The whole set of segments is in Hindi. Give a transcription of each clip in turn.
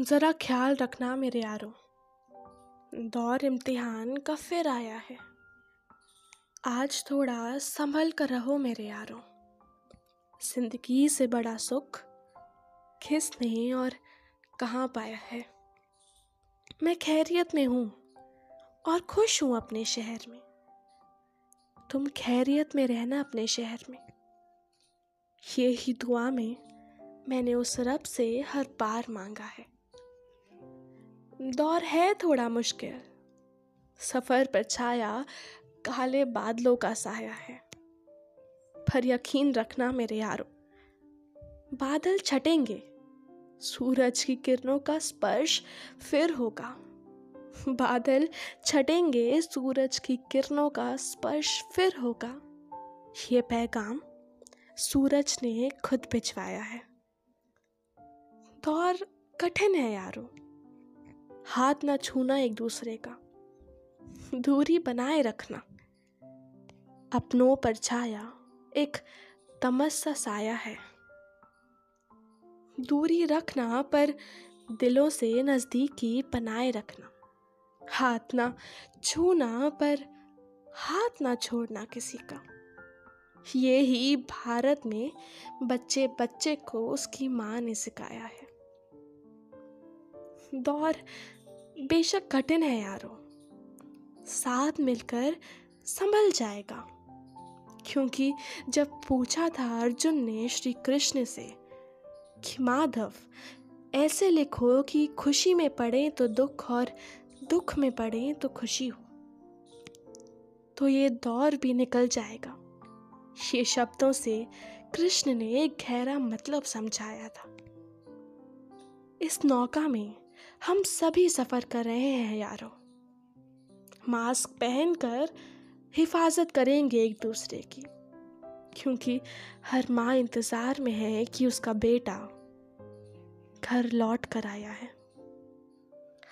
ज़रा ख्याल रखना मेरे यारों। दौर इम्तिहान का फिर आया है। आज थोड़ा संभल कर रहो मेरे यारों। ज़िंदगी से बड़ा सुख किसने और कहाँ पाया है? मैं खैरियत में हूँ और खुश हूँ अपने शहर में। तुम खैरियत में रहना अपने शहर में। ये ही दुआ में मैंने उस रब से हर बार मांगा है। दौर है थोड़ा मुश्किल। सफ़र पर छाया, काले बादलों का साया है। पर यकीन रखना मेरे यारो, बादल छटेंगे। सूरज की किरणों का स्पर्श फिर होगा। बादल छटेंगे, सूरज की किरणों का स्पर्श फिर होगा। ये पैगाम सूरज ने खुद भिजवाया है। दौर कठिन है यारो। हाथ ना छूना एक दूसरे का। दूरी बनाए रखना। अपनों पर छाया एक तमस सा साया है। दूरी रखना पर दिलों से नज़दीकी बनाए रखना। हाथ ना छूना पर हाथ ना छोड़ना किसी का। ये ही भारत में बच्चे बच्चे को उसकी माँ ने सिखाया है। दौर बेशक कठिन है यारो। साथ मिलकर संभल जाएगा। क्योंकि जब पूछा था अर्जुन ने श्री कृष्ण से कि, माधव, ऐसे लिखो कि खुशी में पड़े तो दुख और दुख में पड़े तो खुशी हो तो ये दौर भी निकल जाएगा। ये शब्दों से कृष्ण ने एक गहरा मतलब समझाया था। इस नौका में हम सभी सफ़र कर रहे हैं यारों। मास्क पहनकर हिफाजत करेंगे एक दूसरे की, क्योंकि हर माँ इंतज़ार में है कि उसका बेटा घर लौट कर आया है।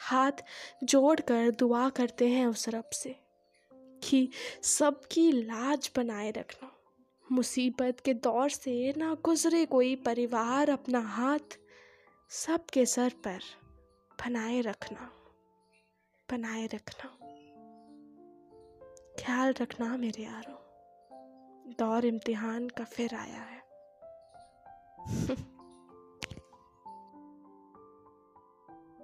हाथ जोड़कर दुआ करते हैं उस रब से कि सबकी लाज बनाए रखना। मुसीबत के दौर से ना गुजरे कोई परिवार, अपना हाथ सबके सर पर बनाए रखना बनाए रखना। ख्याल रखना मेरे यारों दौर इम्तिहान का फिर आया है।